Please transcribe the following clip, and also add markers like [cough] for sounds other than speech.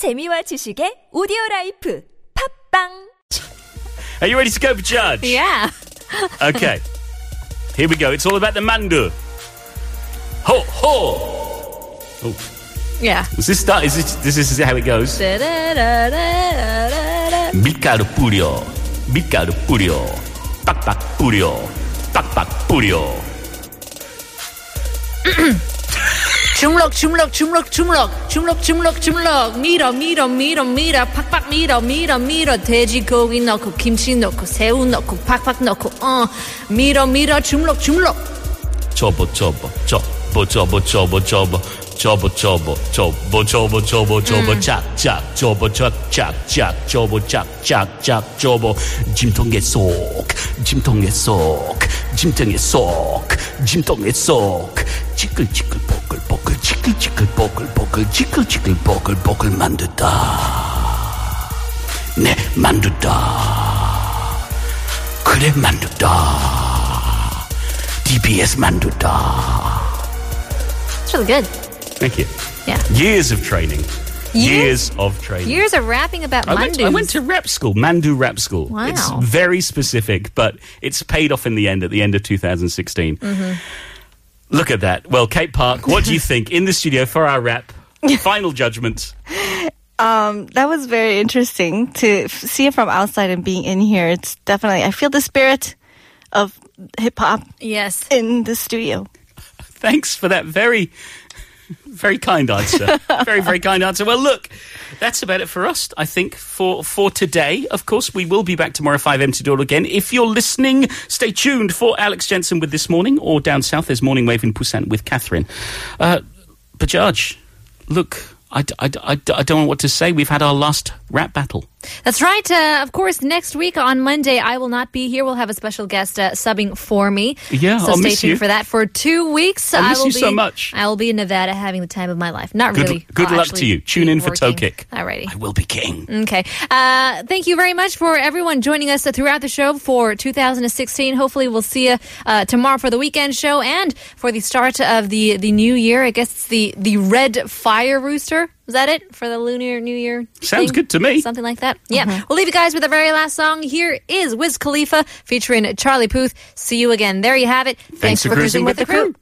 재미와 지식의 오디오 라이프 팝빵 Are you ready to go for judge? Yeah. Okay. Here we go. It's all about the mandu. Ho ho. Oh, Yeah. does this start? Is this this is how it goes? Da-da-da-da-da-da. 밀가루 뿌려. 밀가루 뿌 주물럭 주물럭 주물럭 주물럭. 주물럭 주물럭 주물럭. 밀어 밀어 밀어 밀어. 팍팍 밀어 밀어 밀어. 돼지고기 넣고 김치 넣고 새우 넣고 팍팍 넣고 어. 밀어 밀어 주물럭 주물럭. 접어 접어 접어 접어 접어 접어 접어 접어 접어 접어 접어 접어 짝짝 접어 짝짝짝 접어 짝짝짝 접어 짐통에 쏙 짐통에 쏙 짐통에 쏙 짐통에 쏙. 보글보글 bockel, bockel, chickel, chickel, bockel, bockel, mande da. Da. Da. DBS mande da. It's really good. Thank you. Yeah. Years of training. Years, years, of training. Years of rapping about mandu. I went, to rap school, Mandu rap school. Wow. It's very specific, but it's paid off in the end at the end of 2016. Mm-hmm. Look at that. Well, Kate Park, what do you think in the studio for our rap? [laughs] Final judgment. Um, that was very interesting to f- see it from outside and being in here. It's definitely I feel the spirit of hip hop yes. in the studio. Thanks for that very, very kind answer. [laughs] very, very kind answer. Well, look, that's about it for us, I think, for, for today. Of course, we will be back tomorrow, 5am to do it again. If you're listening, stay tuned for Alex Jensen with This Morning, or down south, there's Morning Wave in Busan with Catherine. Uh, Bajaj, look, i i don't know what to say. We've had our last rap battle. That's right. Uh, of course, next week on Monday, I will not be here. We'll have a special guest uh, subbing for me. Yeah, so I'll stay tuned you. for that for two weeks. I'll I miss will you be, so much. I will be in Nevada having the time of my life. Not Good, really. good I'll luck to you. Tune in for Toe. Kick. Alrighty. I will be king. Okay. Uh, thank you very much for everyone joining us throughout the show for 2016. Hopefully, we'll see you uh, tomorrow for the weekend show and for the start of the the new year. I guess it's the the Red Fire Rooster. Is that it for the Lunar New Year? Sounds thing? good to me. Something like that. Yeah. Uh-huh. We'll leave you guys with the very last song. Here is Wiz Khalifa featuring Charlie Puth. See you again. There you have it. Thanks for cruising with the crew.